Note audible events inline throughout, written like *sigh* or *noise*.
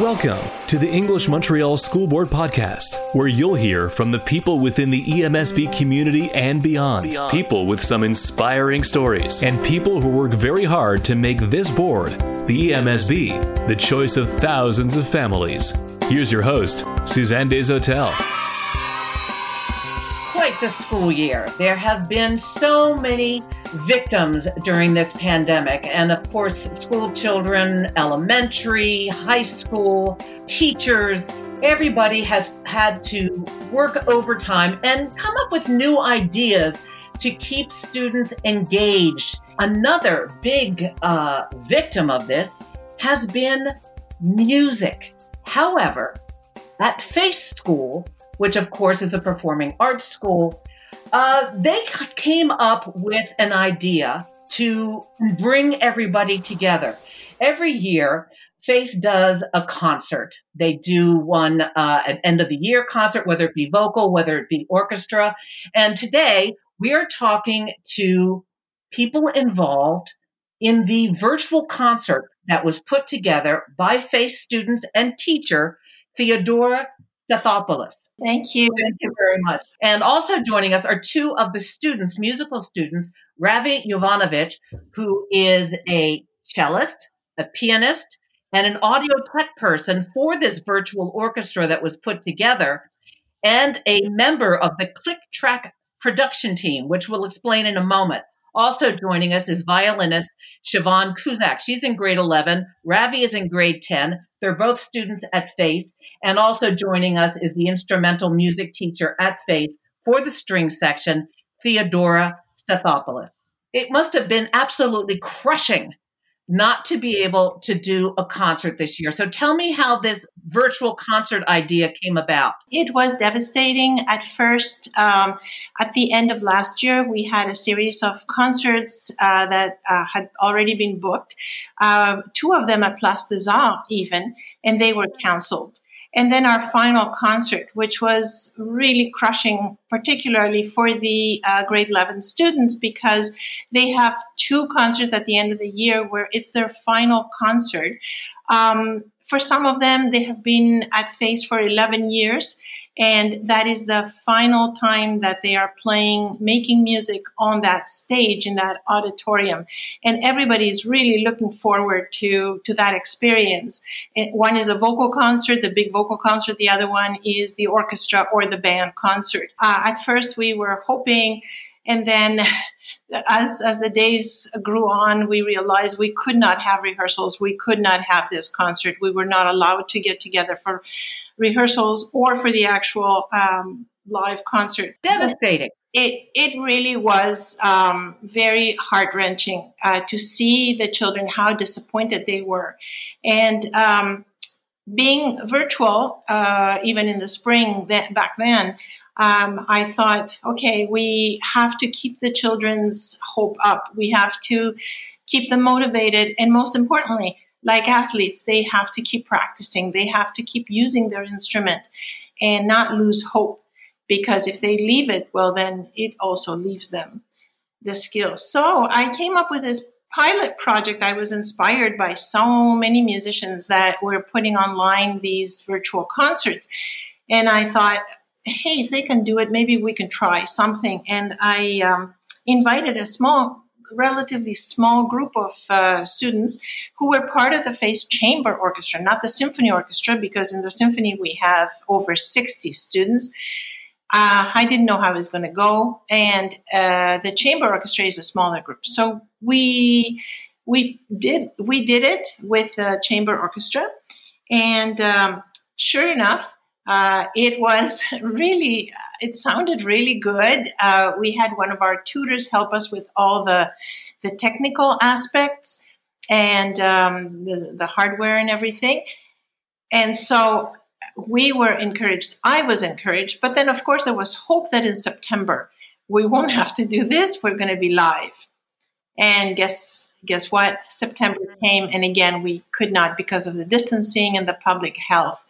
Welcome to the English Montreal School Board Podcast, where you'll hear from the people within the EMSB community and beyond. beyond. People with some inspiring stories, and people who work very hard to make this board, the EMSB, the choice of thousands of families. Here's your host, Suzanne Deshotel. The school year. There have been so many victims during this pandemic. And of course, school children, elementary, high school, teachers, everybody has had to work overtime and come up with new ideas to keep students engaged. Another big uh, victim of this has been music. However, at Face School, which of course is a performing arts school, uh, they came up with an idea to bring everybody together. Every year, Face does a concert. They do one uh, an end of the year concert, whether it be vocal, whether it be orchestra. And today we are talking to people involved in the virtual concert that was put together by Face students and teacher Theodora Stathopoulos. Thank you. Thank you very much. And also joining us are two of the students, musical students, Ravi Jovanovic, who is a cellist, a pianist, and an audio tech person for this virtual orchestra that was put together, and a member of the Click Track production team, which we'll explain in a moment. Also joining us is violinist Siobhan Kuzak. She's in grade 11. Ravi is in grade 10. They're both students at FACE. And also joining us is the instrumental music teacher at FACE for the string section, Theodora Stathopoulos. It must have been absolutely crushing not to be able to do a concert this year. So tell me how this virtual concert idea came about. It was devastating at first. Um, at the end of last year, we had a series of concerts uh, that uh, had already been booked, uh, two of them at Place des Arts, even, and they were canceled. And then our final concert, which was really crushing, particularly for the uh, grade 11 students, because they have two concerts at the end of the year where it's their final concert. Um, for some of them, they have been at Face for 11 years and that is the final time that they are playing, making music on that stage in that auditorium. And everybody is really looking forward to, to that experience. One is a vocal concert, the big vocal concert. The other one is the orchestra or the band concert. Uh, at first, we were hoping, and then *laughs* as as the days grew on, we realized we could not have rehearsals. We could not have this concert. We were not allowed to get together for rehearsals or for the actual um, live concert. Devastating. It it really was um, very heart wrenching uh, to see the children how disappointed they were, and um, being virtual, uh, even in the spring that, back then. Um, I thought, okay, we have to keep the children's hope up. We have to keep them motivated, and most importantly, like athletes, they have to keep practicing, they have to keep using their instrument and not lose hope because if they leave it, well, then it also leaves them the skills. So I came up with this pilot project. I was inspired by so many musicians that were putting online these virtual concerts. And I thought, hey, if they can do it, maybe we can try something. And I um, invited a small relatively small group of uh, students who were part of the Face Chamber Orchestra, not the symphony orchestra, because in the symphony we have over 60 students. Uh, I didn't know how it was going to go, and uh, the chamber orchestra is a smaller group. So we we did we did it with the chamber orchestra, and um, sure enough, uh, it was *laughs* really it sounded really good. Uh, we had one of our tutors help us with all the the technical aspects and um, the, the hardware and everything. And so we were encouraged i was encouraged but then of course there was hope that in september we won't *laughs* have to do this we're going to be live. And guess guess what? September came, and again, we could not because of the distancing and the public health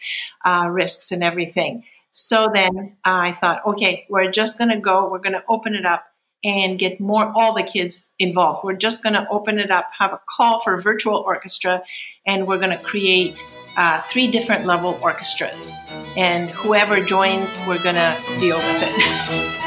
uh, risks and everything. So then uh, I thought, okay, we're just going to go, we're going to open it up and get more, all the kids involved. We're just going to open it up, have a call for virtual orchestra, and we're going to create uh, three different level orchestras. And whoever joins, we're going to deal with it. *laughs*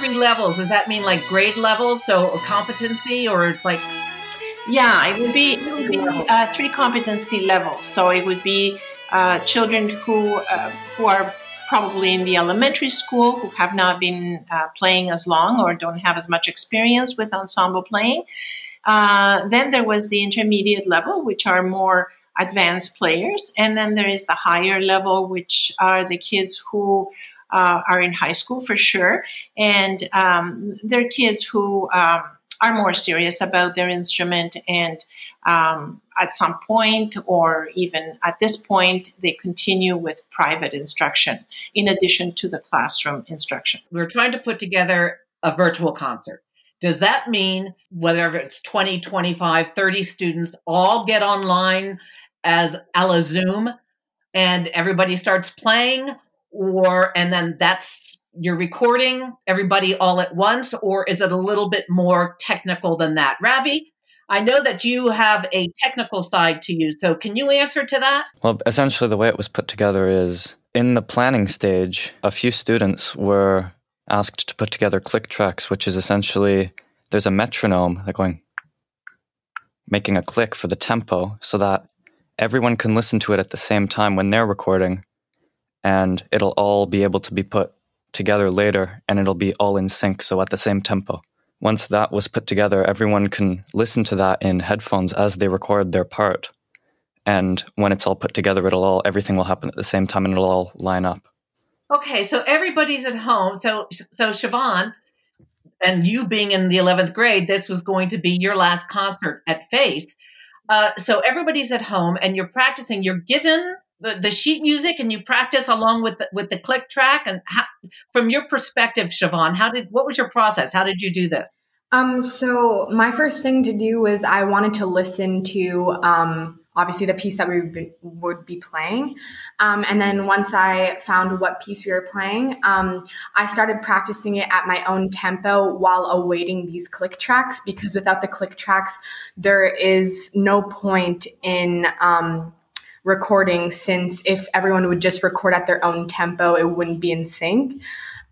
levels, does that mean like grade level? So competency, or it's like yeah, it would be, it would be uh, three competency levels. So it would be uh, children who uh, who are probably in the elementary school who have not been uh, playing as long or don't have as much experience with ensemble playing. Uh, then there was the intermediate level, which are more advanced players, and then there is the higher level, which are the kids who uh, are in high school for sure, and um, they're kids who um, are more serious about their instrument and um, at some point or even at this point they continue with private instruction in addition to the classroom instruction. We're trying to put together a virtual concert. Does that mean whether it's 20 25 30 students all get online as a la zoom and everybody starts playing or and then that's you're recording everybody all at once or is it a little bit more technical than that? Ravi i know that you have a technical side to you so can you answer to that? Well essentially the way it was put together is in the planning stage a few students were asked to put together click tracks which is essentially there's a metronome like going making a click for the tempo so that everyone can listen to it at the same time when they're recording and it'll all be able to be put together later and it'll be all in sync, so at the same tempo. Once that was put together, everyone can listen to that in headphones as they record their part. And when it's all put together, it'll all everything will happen at the same time and it'll all line up. Okay, so everybody's at home. So so Siobhan, and you being in the 11th grade, this was going to be your last concert at Face. Uh, so everybody's at home and you're practicing. You're given the, sheet music and you practice along with the, with the click track? And how, from your perspective siobhan how did what was your process? How did you do this? Um so my first thing to do was i wanted to listen to um obviously the piece that we would be, would be playing. Um, and then once I found what piece we were playing, um, I started practicing it at my own tempo while awaiting these click tracks because without the click tracks, there is no point in um, recording since if everyone would just record at their own tempo, it wouldn't be in sync.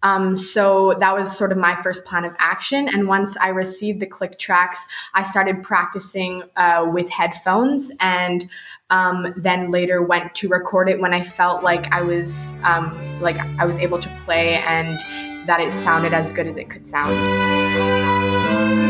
Um, so that was sort of my first plan of action. And once I received the click tracks, I started practicing uh, with headphones and um, then later went to record it when I felt like I was um, like I was able to play and that it sounded as good as it could sound.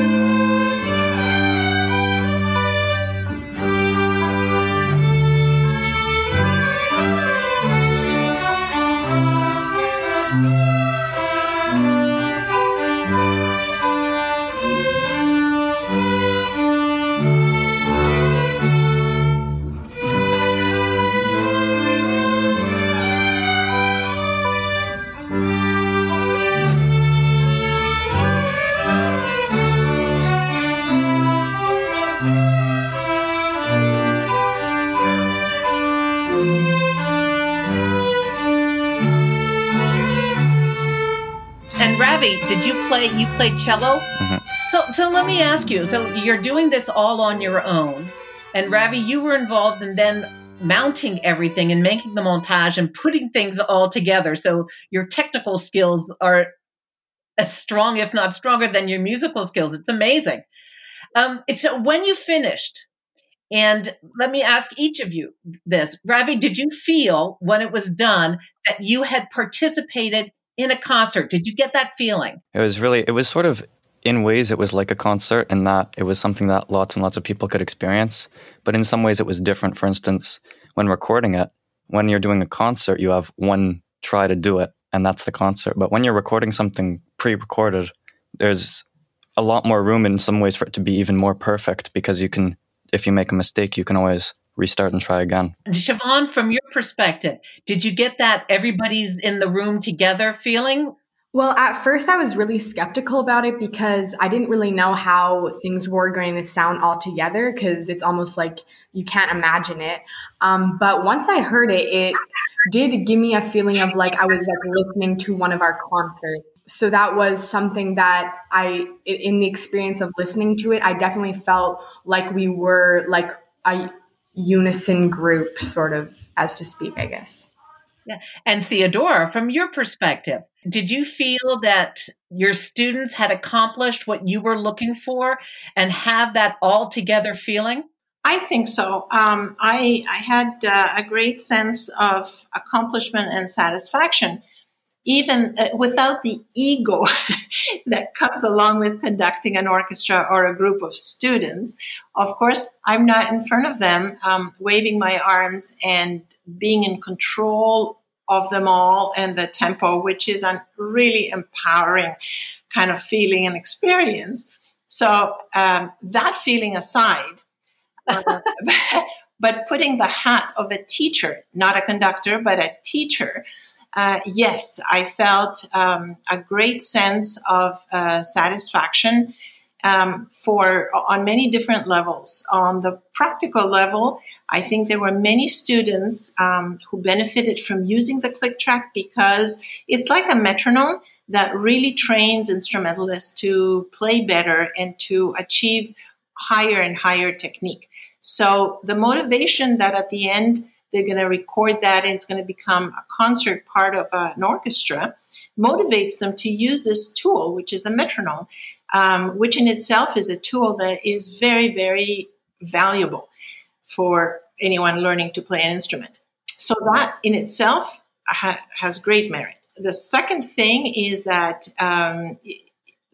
Did you play? You played cello. Mm-hmm. So, so let me ask you. So you're doing this all on your own, and Ravi, you were involved in then mounting everything and making the montage and putting things all together. So your technical skills are as strong, if not stronger, than your musical skills. It's amazing. Um, it's so when you finished, and let me ask each of you this. Ravi, did you feel when it was done that you had participated in a concert. Did you get that feeling? It was really, it was sort of, in ways, it was like a concert in that it was something that lots and lots of people could experience. But in some ways, it was different. For instance, when recording it, when you're doing a concert, you have one try to do it, and that's the concert. But when you're recording something pre recorded, there's a lot more room in some ways for it to be even more perfect because you can, if you make a mistake, you can always restart and try again. Siobhan, from your perspective, did you get that everybody's in the room together feeling? Well, at first I was really skeptical about it because I didn't really know how things were going to sound altogether because it's almost like you can't imagine it. Um, but once I heard it, it did give me a feeling of like I was like listening to one of our concerts. So that was something that I, in the experience of listening to it, I definitely felt like we were like a unison group, sort of, as to speak, I guess. Yeah. And Theodora, from your perspective, did you feel that your students had accomplished what you were looking for and have that all together feeling? I think so. Um, I, I had uh, a great sense of accomplishment and satisfaction, even uh, without the ego *laughs* that comes along with conducting an orchestra or a group of students. Of course, I'm not in front of them um, waving my arms and being in control of them all and the tempo, which is a really empowering kind of feeling and experience. So um, that feeling aside, uh, *laughs* but putting the hat of a teacher, not a conductor, but a teacher, uh, yes, I felt um, a great sense of uh, satisfaction um, for on many different levels. On the practical level, I think there were many students um, who benefited from using the click track because it's like a metronome that really trains instrumentalists to play better and to achieve higher and higher technique. So the motivation that at the end they're going to record that and it's going to become a concert part of an orchestra motivates them to use this tool, which is the metronome, um, which in itself is a tool that is very, very valuable for anyone learning to play an instrument. So that in itself ha- has great merit. The second thing is that um,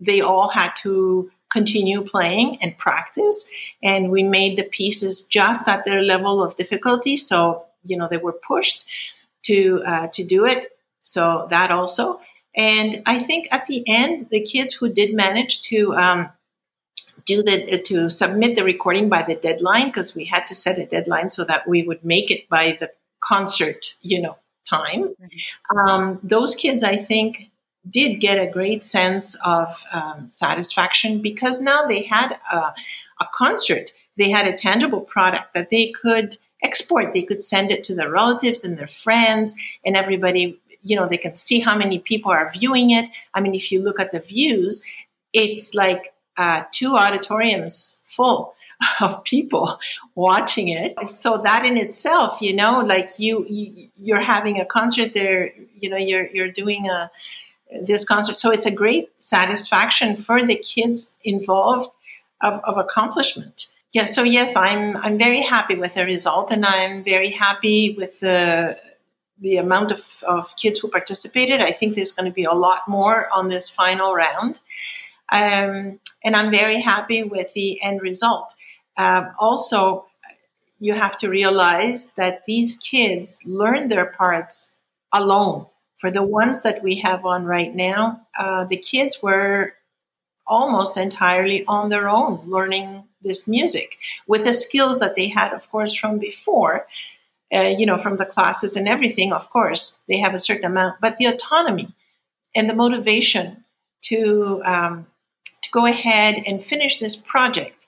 they all had to continue playing and practice, and we made the pieces just at their level of difficulty. So you know they were pushed to uh, to do it. So that also, and I think at the end, the kids who did manage to um, do the to submit the recording by the deadline because we had to set a deadline so that we would make it by the concert, you know, time. Mm-hmm. Um, those kids, I think, did get a great sense of um, satisfaction because now they had a, a concert. They had a tangible product that they could export. They could send it to their relatives and their friends, and everybody you know they can see how many people are viewing it. I mean if you look at the views it's like uh, two auditoriums full *laughs* of people watching it. So that in itself you know like you, you you're having a concert there you know you're you're doing a this concert. So it's a great satisfaction for the kids involved of, of accomplishment yeah so yes i'm i'm very happy with the result and i'm very happy with the the amount of, of kids who participated i think there's going to be a lot more on this final round um, and I'm very happy with the end result. Um, also, you have to realize that these kids learn their parts alone. For the ones that we have on right now, uh, the kids were almost entirely on their own learning this music with the skills that they had, of course, from before. Uh, you know, from the classes and everything, of course, they have a certain amount, but the autonomy and the motivation to um, to go ahead and finish this project,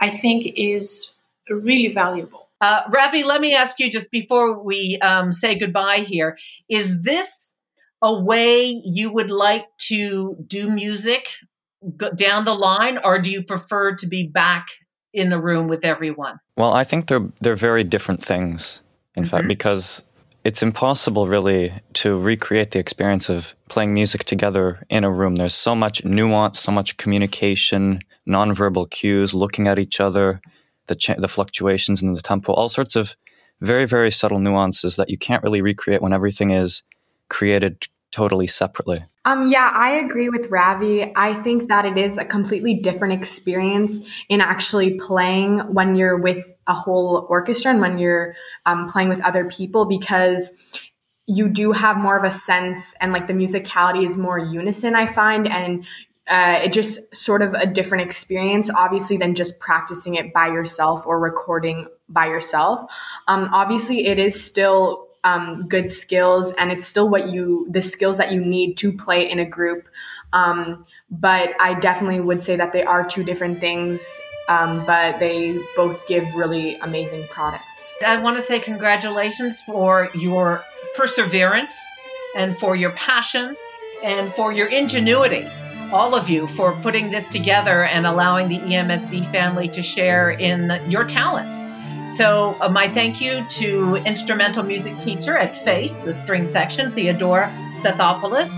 I think is really valuable. Uh, Ravi, let me ask you just before we um, say goodbye here is this a way you would like to do music down the line, or do you prefer to be back in the room with everyone? Well, I think they're they're very different things, in mm-hmm. fact, because it's impossible really to recreate the experience of playing music together in a room. There's so much nuance, so much communication, nonverbal cues, looking at each other, the ch- the fluctuations in the tempo, all sorts of very very subtle nuances that you can't really recreate when everything is created totally separately. Um, yeah, I agree with Ravi. I think that it is a completely different experience in actually playing when you're with a whole orchestra and when you're um, playing with other people because you do have more of a sense and like the musicality is more unison, I find, and uh, it just sort of a different experience, obviously, than just practicing it by yourself or recording by yourself. Um, obviously, it is still um, good skills and it's still what you the skills that you need to play in a group. Um, but i definitely would say that they are two different things um, but they both give really amazing products. I want to say congratulations for your perseverance and for your passion and for your ingenuity. All of you for putting this together and allowing the EMSB family to share in your talents. So, uh, my thank you to instrumental music teacher at FACE, the string section, Theodora Stathopoulos.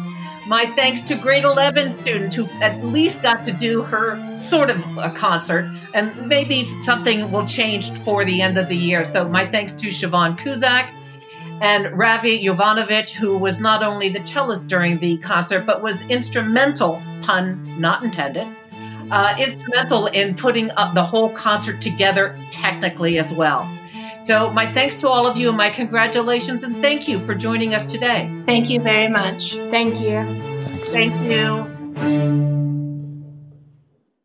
My thanks to grade 11 student who at least got to do her sort of a concert, and maybe something will change for the end of the year. So, my thanks to Siobhan Kuzak and Ravi Jovanovic, who was not only the cellist during the concert, but was instrumental, pun not intended, uh, instrumental in putting up the whole concert together technically as well. So, my thanks to all of you and my congratulations and thank you for joining us today. Thank you very much. Thank you. Thanks. Thank you.